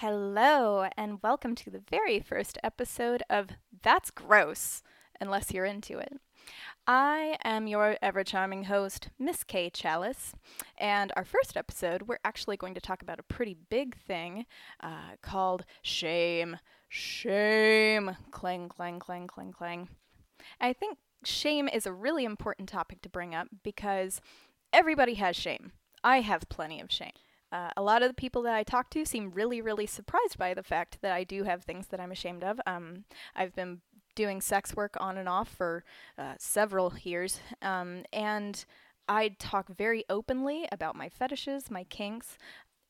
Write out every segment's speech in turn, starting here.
Hello, and welcome to the very first episode of That's Gross, unless you're into it. I am your ever charming host, Miss Kay Challis, and our first episode, we're actually going to talk about a pretty big thing uh, called shame. Shame. Clang, clang, clang, clang, clang. I think shame is a really important topic to bring up because everybody has shame. I have plenty of shame. Uh, a lot of the people that I talk to seem really, really surprised by the fact that I do have things that I'm ashamed of. Um, I've been doing sex work on and off for uh, several years, um, and I talk very openly about my fetishes, my kinks,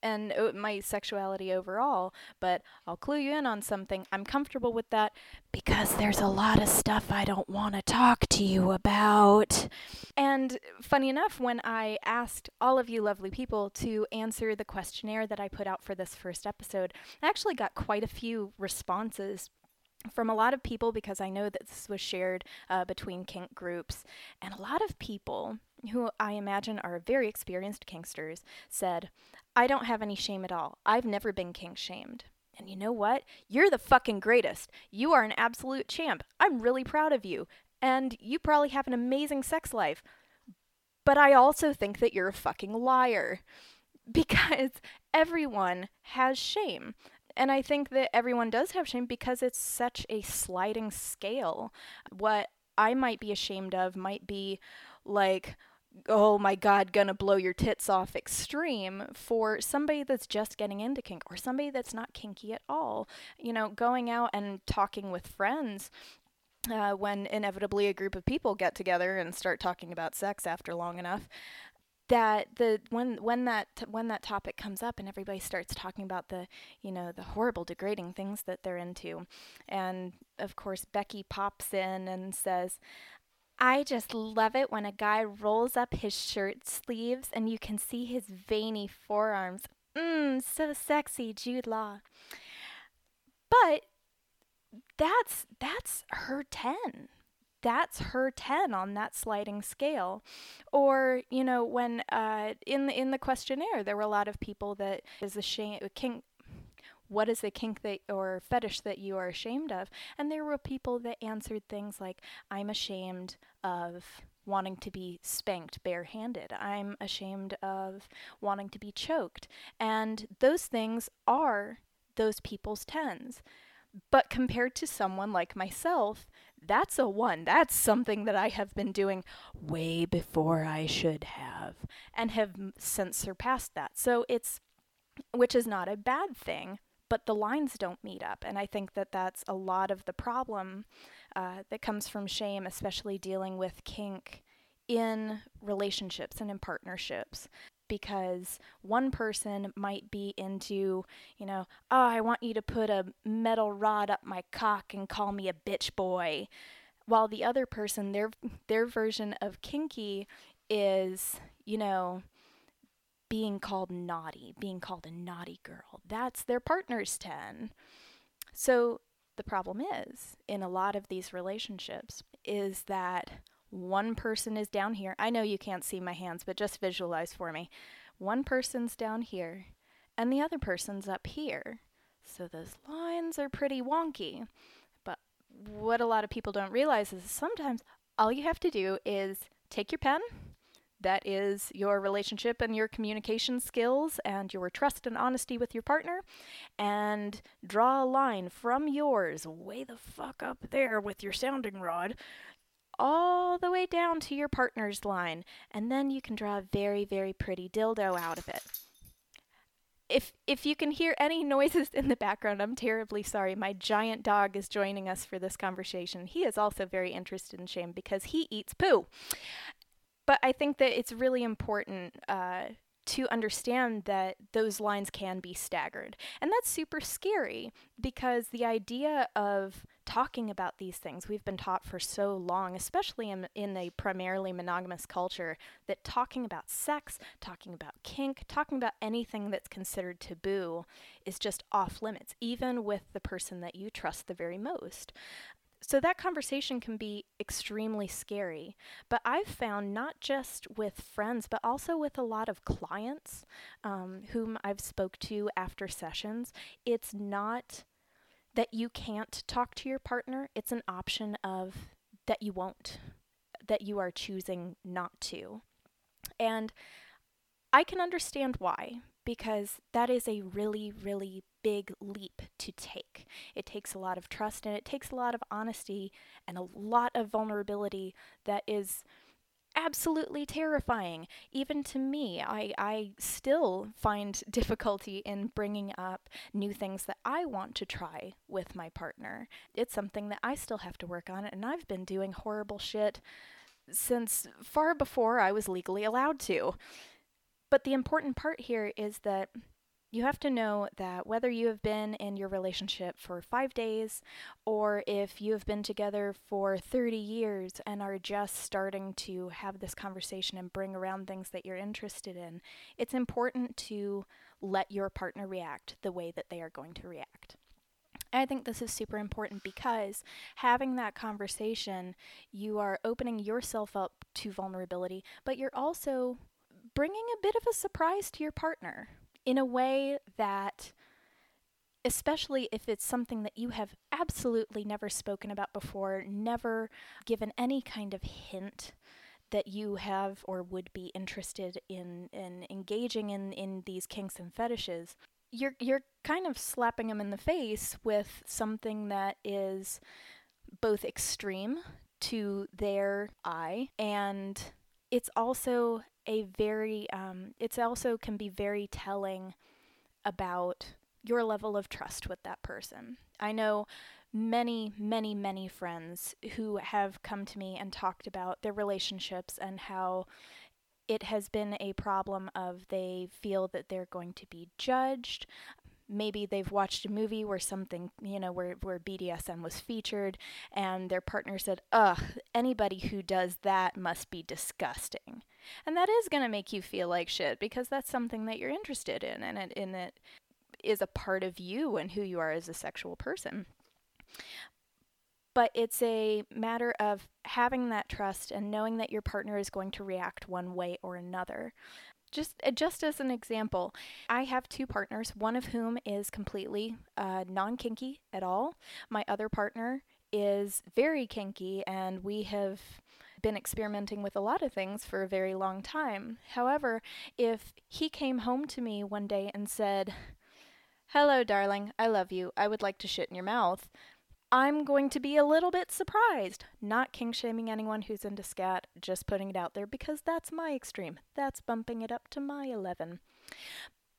and uh, my sexuality overall, but I'll clue you in on something. I'm comfortable with that because there's a lot of stuff I don't want to talk to you about. And funny enough, when I asked all of you lovely people to answer the questionnaire that I put out for this first episode, I actually got quite a few responses from a lot of people because I know that this was shared uh, between kink groups, and a lot of people who I imagine are very experienced kinksters said, I don't have any shame at all. I've never been kink shamed. And you know what? You're the fucking greatest. You are an absolute champ. I'm really proud of you. And you probably have an amazing sex life. But I also think that you're a fucking liar. Because everyone has shame. And I think that everyone does have shame because it's such a sliding scale. What I might be ashamed of might be like, oh my god, gonna blow your tits off extreme for somebody that's just getting into kink or somebody that's not kinky at all. You know, going out and talking with friends. Uh, when inevitably a group of people get together and start talking about sex after long enough, that the when when that when that topic comes up and everybody starts talking about the you know the horrible degrading things that they're into and of course Becky pops in and says I just love it when a guy rolls up his shirt sleeves and you can see his veiny forearms. Mmm, so sexy, Jude Law. But that's that's her 10. That's her 10 on that sliding scale. Or, you know, when uh, in the in the questionnaire there were a lot of people that is a shame kink what is the kink that or fetish that you are ashamed of? And there were people that answered things like, I'm ashamed of wanting to be spanked barehanded. I'm ashamed of wanting to be choked. And those things are those people's tens. But compared to someone like myself, that's a one. That's something that I have been doing way before I should have and have since surpassed that. So it's, which is not a bad thing, but the lines don't meet up. And I think that that's a lot of the problem uh, that comes from shame, especially dealing with kink in relationships and in partnerships. Because one person might be into, you know, oh, I want you to put a metal rod up my cock and call me a bitch boy. While the other person, their their version of kinky is, you know, being called naughty, being called a naughty girl. That's their partner's 10. So the problem is, in a lot of these relationships, is that one person is down here. I know you can't see my hands, but just visualize for me. One person's down here, and the other person's up here. So those lines are pretty wonky. But what a lot of people don't realize is sometimes all you have to do is take your pen, that is your relationship and your communication skills and your trust and honesty with your partner. And draw a line from yours way the fuck up there with your sounding rod all the way down to your partner's line. And then you can draw a very, very pretty dildo out of it. If if you can hear any noises in the background, I'm terribly sorry. My giant dog is joining us for this conversation. He is also very interested in shame because he eats poo but I think that it's really important uh, to understand that those lines can be staggered. And that's super scary because the idea of talking about these things, we've been taught for so long, especially in, in a primarily monogamous culture, that talking about sex, talking about kink, talking about anything that's considered taboo is just off limits, even with the person that you trust the very most. So that conversation can be extremely scary. But I've found not just with friends, but also with a lot of clients um, whom I've spoke to after sessions, it's not that you can't talk to your partner. It's an option of that you won't, that you are choosing not to. And I can understand why, because that is a really, really big leap to take. It takes a lot of trust and it takes a lot of honesty and a lot of vulnerability that is absolutely terrifying. Even to me, I, I still find difficulty in bringing up new things that I want to try with my partner. It's something that I still have to work on, and I've been doing horrible shit since far before I was legally allowed to. But the important part here is that you have to know that whether you have been in your relationship for five days or if you have been together for 30 years and are just starting to have this conversation and bring around things that you're interested in, it's important to let your partner react the way that they are going to react. I think this is super important because having that conversation, you are opening yourself up to vulnerability, but you're also bringing a bit of a surprise to your partner in a way that especially if it's something that you have absolutely never spoken about before, never given any kind of hint that you have or would be interested in in engaging in in these kinks and fetishes you're you're kind of slapping them in the face with something that is both extreme to their eye and it's also a very um, it's also can be very telling about your level of trust with that person. I know many, many, many friends who have come to me and talked about their relationships and how it has been a problem of they feel that they're going to be judged maybe they've watched a movie where something, you know, where, where BDSM was featured, and their partner said, ugh, anybody who does that must be disgusting. And that is going to make you feel like shit because that's something that you're interested in, and it, and it is a part of you and who you are as a sexual person. But it's a matter of having that trust and knowing that your partner is going to react one way or another. Just, uh, just as an example, I have two partners, one of whom is completely uh, non kinky at all. My other partner is very kinky, and we have been experimenting with a lot of things for a very long time. However, if he came home to me one day and said, Hello, darling, I love you, I would like to shit in your mouth, I'm going to be a little bit surprised. Not kink shaming anyone who's into scat, just putting it out there because that's my extreme. That's bumping it up to my 11.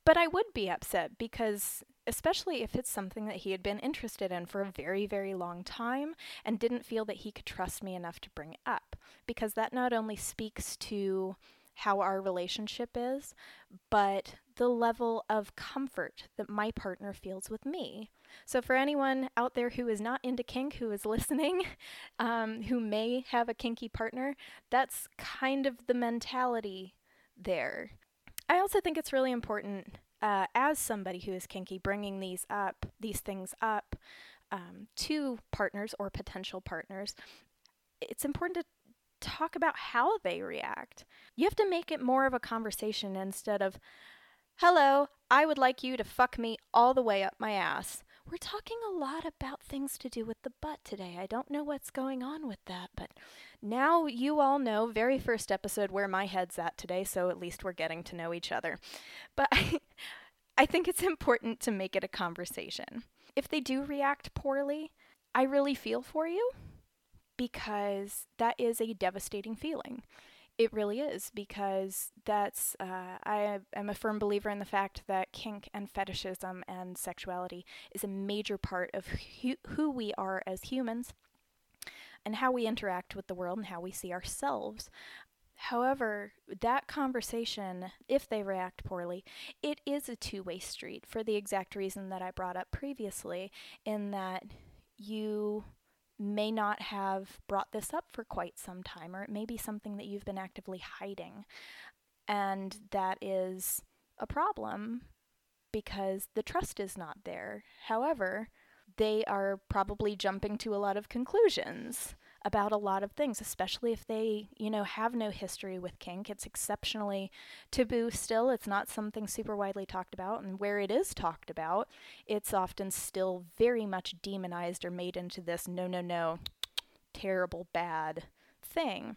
But I would be upset because, especially if it's something that he had been interested in for a very, very long time and didn't feel that he could trust me enough to bring it up, because that not only speaks to how our relationship is, but the level of comfort that my partner feels with me. So, for anyone out there who is not into kink, who is listening, um, who may have a kinky partner, that's kind of the mentality there. I also think it's really important uh, as somebody who is kinky, bringing these up, these things up um, to partners or potential partners. It's important to talk about how they react. You have to make it more of a conversation instead of, hello, I would like you to fuck me all the way up my ass. We're talking a lot about things to do with the butt today. I don't know what's going on with that, but now you all know, very first episode, where my head's at today, so at least we're getting to know each other. But I, think it's important to make it a conversation. If they do react poorly, I really feel for you because that is a devastating feeling. It really is because that's, uh, I am a firm believer in the fact that kink and fetishism and sexuality is a major part of who we are as humans and how we interact with the world and how we see ourselves. However, that conversation, if they react poorly, it is a two way street for the exact reason that I brought up previously, in that you may not have brought this up for quite some time, or it may be something that you've been actively hiding. And that is a problem because the trust is not there. However, they are probably jumping to a lot of conclusions about a lot of things, especially if they, you know, have no history with kink. It's exceptionally taboo still. It's not something super widely talked about. And where it is talked about, it's often still very much demonized or made into this no, no, no, terrible, bad thing.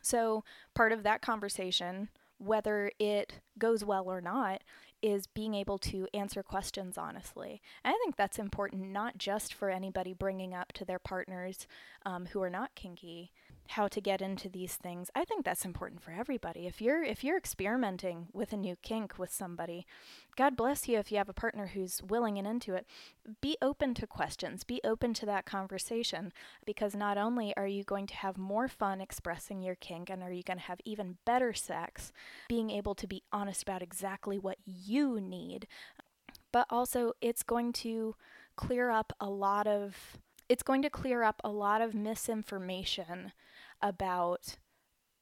So, part of that conversation, whether it goes well or not, is being able to answer questions honestly. And I think that's important not just for anybody bringing up to their partners um, who are not kinky how to get into these things. I think that's important for everybody. If you're if you're experimenting with a new kink with somebody, God bless you if you have a partner who's willing and into it. Be open to questions. Be open to that conversation because not only are you going to have more fun expressing your kink and are you going to have even better sex, being able to be honest about exactly what you need, but also it's going to clear up a lot of it's going to clear up a lot of misinformation about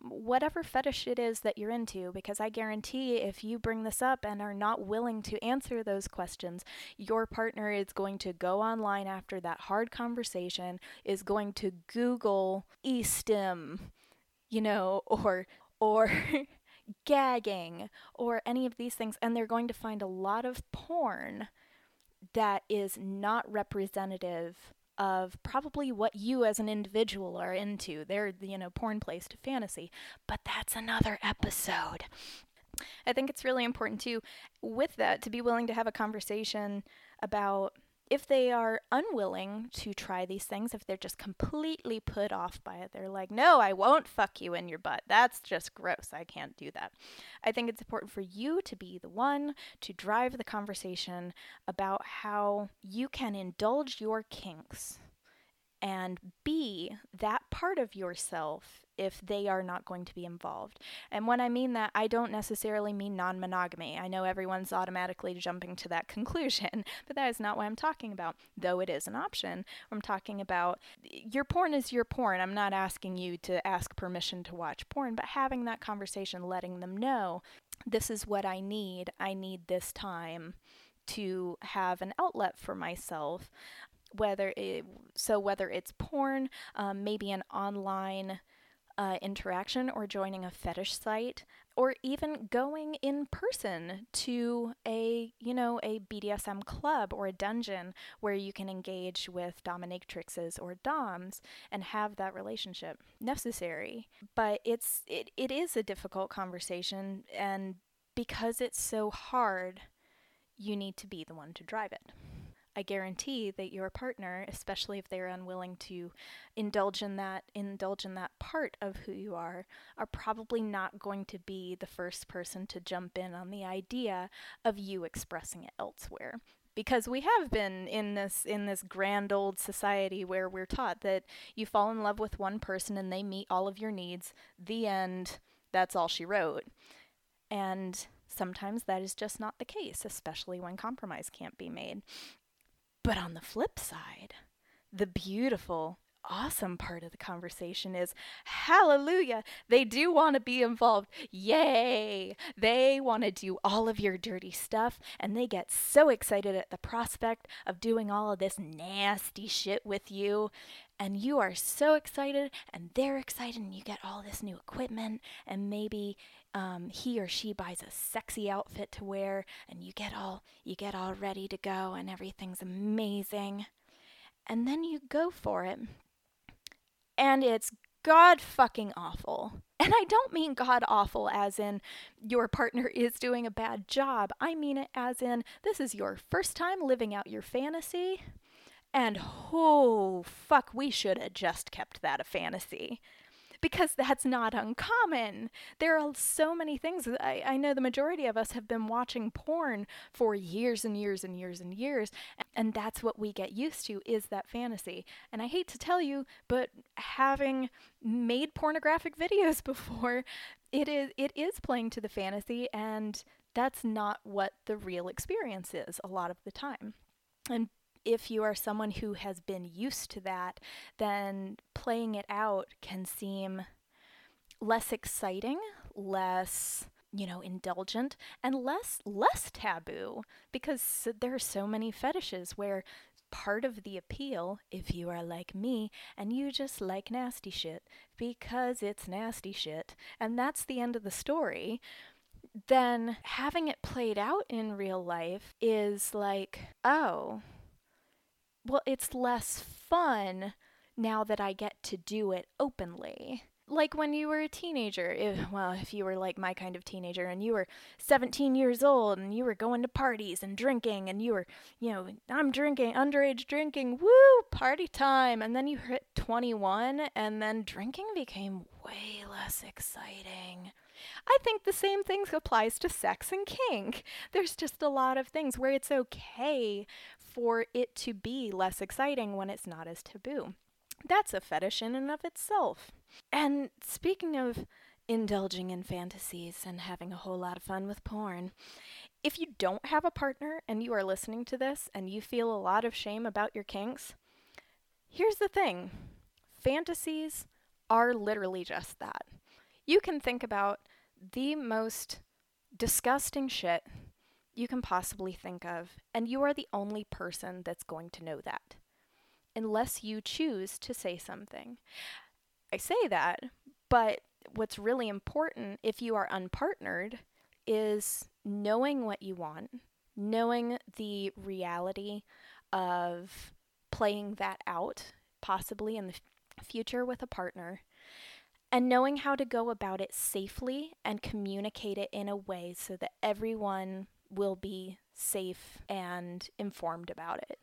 whatever fetish it is that you're into because I guarantee if you bring this up and are not willing to answer those questions, your partner is going to go online after that hard conversation, is going to Google e-stim, you know, or or gagging or any of these things and they're going to find a lot of porn that is not representative of probably what you as an individual are into. They're, you know, porn plays to fantasy. But that's another episode. I think it's really important too, with that, to be willing to have a conversation about if they are unwilling to try these things, if they're just completely put off by it, they're like, no, I won't fuck you in your butt. That's just gross. I can't do that. I think it's important for you to be the one to drive the conversation about how you can indulge your kinks and be that part of yourself if they are not going to be involved. And when I mean that, I don't necessarily mean non monogamy. I know everyone's automatically jumping to that conclusion, but that is not what I'm talking about, though it is an option. I'm talking about your porn is your porn. I'm not asking you to ask permission to watch porn, but having that conversation, letting them know this is what I need. I need this time to have an outlet for myself whether it so whether it's porn um, maybe an online uh, interaction or joining a fetish site or even going in person to a you know a BDSM club or a dungeon where you can engage with dominatrixes or doms and have that relationship necessary. But it's it, it is a difficult conversation and because it's so hard you need to be the one to drive it I guarantee that your partner, especially if they're unwilling to indulge in that indulge in that part of who you are, are probably not going to be the first person to jump in on the idea of you expressing it elsewhere. Because we have been in this in this grand old society where we're taught that you fall in love with one person and they meet all of your needs the end that's all she wrote. And sometimes that is just not the case especially when compromise can't be made but on the flip side, the beautiful, awesome part of the conversation is hallelujah, they do want to be involved. Yay! They want to do all of your dirty stuff, and they get so excited at the prospect of doing all of this nasty shit with you. And you are so excited, and they're excited, and you get all this new equipment, and maybe um, he or she buys a sexy outfit to wear and you get all you get all ready to go and everything's amazing. And then you go for it and it's god fucking awful. And i don't mean god awful as in your partner is doing a bad job. I mean it as in this is your first time living out your fantasy and oh fuck we should have just kept that a fantasy because that's not uncommon. There are so many things. I, I know the majority of us have been watching porn for years and years and years and years, and that's what we get used to is that fantasy. And I hate to tell you, but having made pornographic videos before, it is it is playing to the fantasy and that's not what the real experience is a lot of the time. And if you are someone who has been used to that, then playing it out can seem less exciting, less you know indulgent and less less taboo because there are so many fetishes where part of the appeal, if you are like me and you just like nasty shit because it's nasty shit, and that's the end of the story, then having it played out in real life is like, oh, well, it's less fun now that I get to do it openly. Like when you were a teenager if well if you were like my kind of teenager and you were 17 years old and you were going to parties and drinking and you were you know i'm drinking underage drinking woo party time. And then you hit 21 and then drinking became way less exciting I think the same thing applies to sex and kink. There's just a lot of things where it's okay for it to be less exciting when it's not as taboo. That's a fetish in and of itself. And speaking of indulging in fantasies and having a whole lot of fun with porn, if you don't have a partner and you are listening to this and you feel a lot of shame about your kinks, here's the thing fantasies are literally just that. You can think about the most disgusting shit you can possibly think of, and you are the only person that's going to know that unless you choose to say something. I say that, but what's really important if you are unpartnered is knowing what you want, knowing the reality of playing that out, possibly in the future with a partner, and knowing how to go about it safely and communicate it in a way so that everyone will be safe and informed about it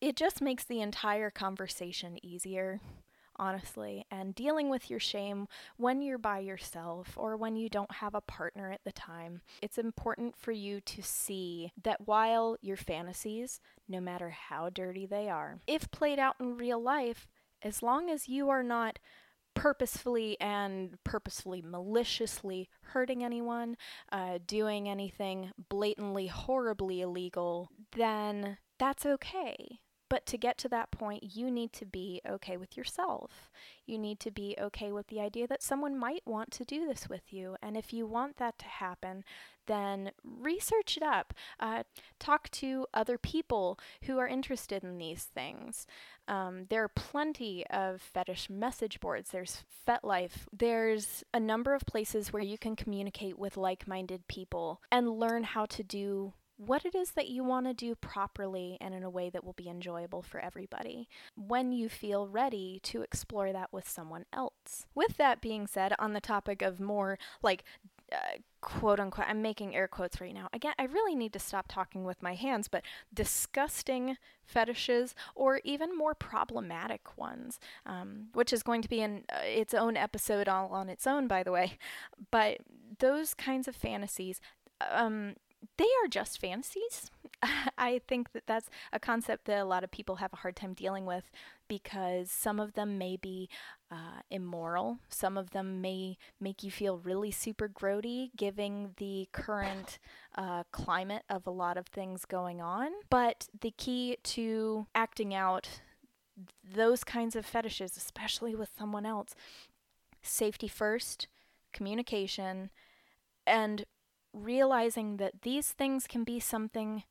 it just makes the entire conversation easier honestly, and dealing with your shame when you're by yourself or when you don't have a partner at the time. It's important for you to see that while your fantasies, no matter how dirty they are, if played out in real life, as long as you are not purposefully and purposefully maliciously hurting anyone, uh, doing anything blatantly horribly illegal, then that's okay. But to get to that point, you need to be okay with yourself. You need to be okay with the idea that someone might want to do this with you. And if you want that to happen, then research it up. Uh, talk to other people who are interested in these things. Um, there are plenty of fetish message boards. There's FetLife. There's a number of places where you can communicate with like minded people and learn how to do what it is that you want to do properly and in a way that will be enjoyable for everybody when you feel ready to explore that with someone else. With that being said, on the topic of more like uh, quote unquote, I'm making air quotes right now. Again, I really need to stop talking with my hands, but disgusting fetishes or even more problematic ones, um, which is going to be in uh, its own episode all on its own, by the way. But those kinds of fantasies, um, they are just fantasies. I think that that's a concept that a lot of people have a hard time dealing with because some of them may be uh, immoral. Some of them may make you feel really super grody, giving the current uh, climate of a lot of things going on. But the key to acting out those kinds of fetishes, especially with someone else, safety first, communication, and realizing that these things can be something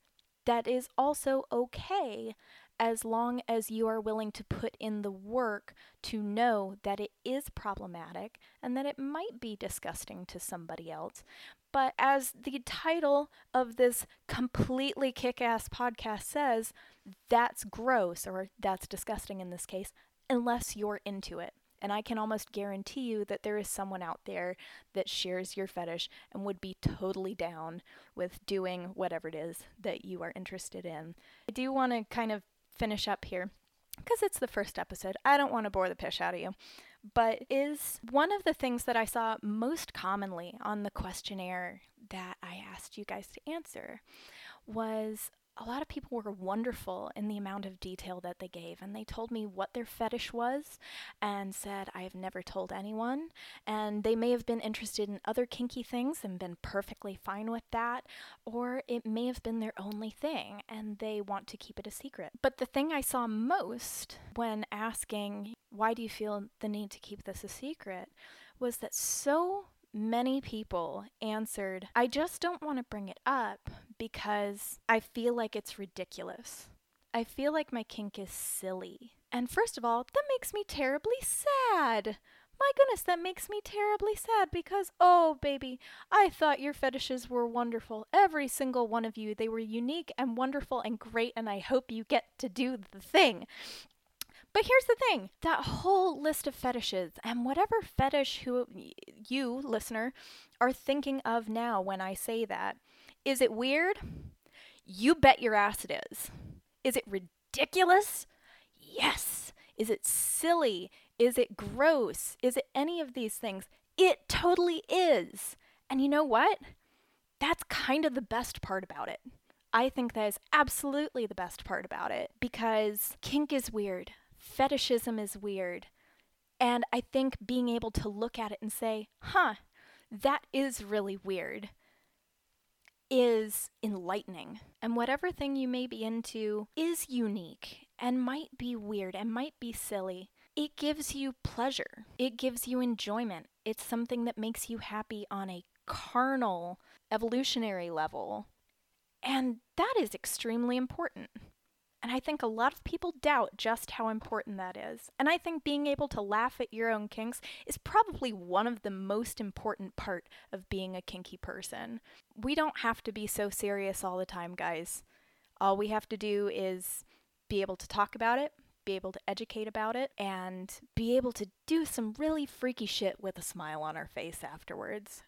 that is also okay as long as you are willing to put in the work to know that it is problematic and that it might be disgusting to somebody else. But as the title of this completely kick ass podcast says, that's gross or that's disgusting in this case, unless you're into it. And I can almost guarantee you that there is someone out there that shares your fetish and would be totally down with doing whatever it is that you are interested in. I do want to kind of finish up here because it's the first episode. I don't want to bore the piss out of you. But is one of the things that I saw most commonly on the questionnaire that I asked you guys to answer was a lot of people were wonderful in the amount of detail that they gave. And they told me what their fetish was and said, I have never told anyone. And they may have been interested in other kinky things and been perfectly fine with that. Or it may have been their only thing and they want to keep it a secret. But the thing I saw most when asking, why do you feel the need to keep this a secret? was that so many people answered, I just don't want to bring it up because I feel like it's ridiculous. I feel like my kink is silly. And first of all, that makes me terribly sad. My goodness, that makes me terribly sad because, oh, baby, I thought your fetishes were wonderful. Every single one of you. They were unique and wonderful and great, and I hope you get to do the thing. But here's the thing that whole list of fetishes, and whatever fetish who you, listener, are thinking of now when I say that, is it weird? You bet your ass it is. Is it ridiculous? Yes. Is it silly? Is it gross? Is it any of these things? It totally is. And you know what? That's kind of the best part about it. I think that is absolutely the best part about it because kink is weird fetishism is weird. And I think being able to look at it and say, huh, that is really weird, is enlightening. And whatever thing you may be into is unique and might be weird and might be silly. It gives you pleasure, it gives you enjoyment. It's something that makes you happy on a carnal, evolutionary level. And that is extremely important. And I think a lot of people doubt just how important that is. And I think being able to laugh at your own kinks is probably one of the most important part of being a kinky person. We don't have to be so serious all the time, guys. All we have to do is be able to talk about it, be able to educate about it, and be able to do some really freaky shit with a smile on our face afterwards.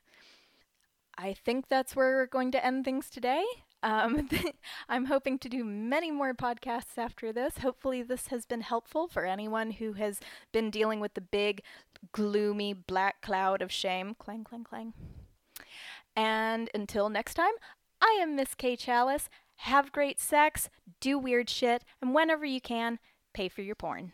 I think that's where we're going to end things today. Um, I'm hoping to do many more podcasts after this. Hopefully, this has been helpful for anyone who has been dealing with the big, gloomy black cloud of shame. Clang, clang, clang. And until next time, I am Miss Kay Challis. Have great sex, do weird shit, and whenever you can, pay for your porn.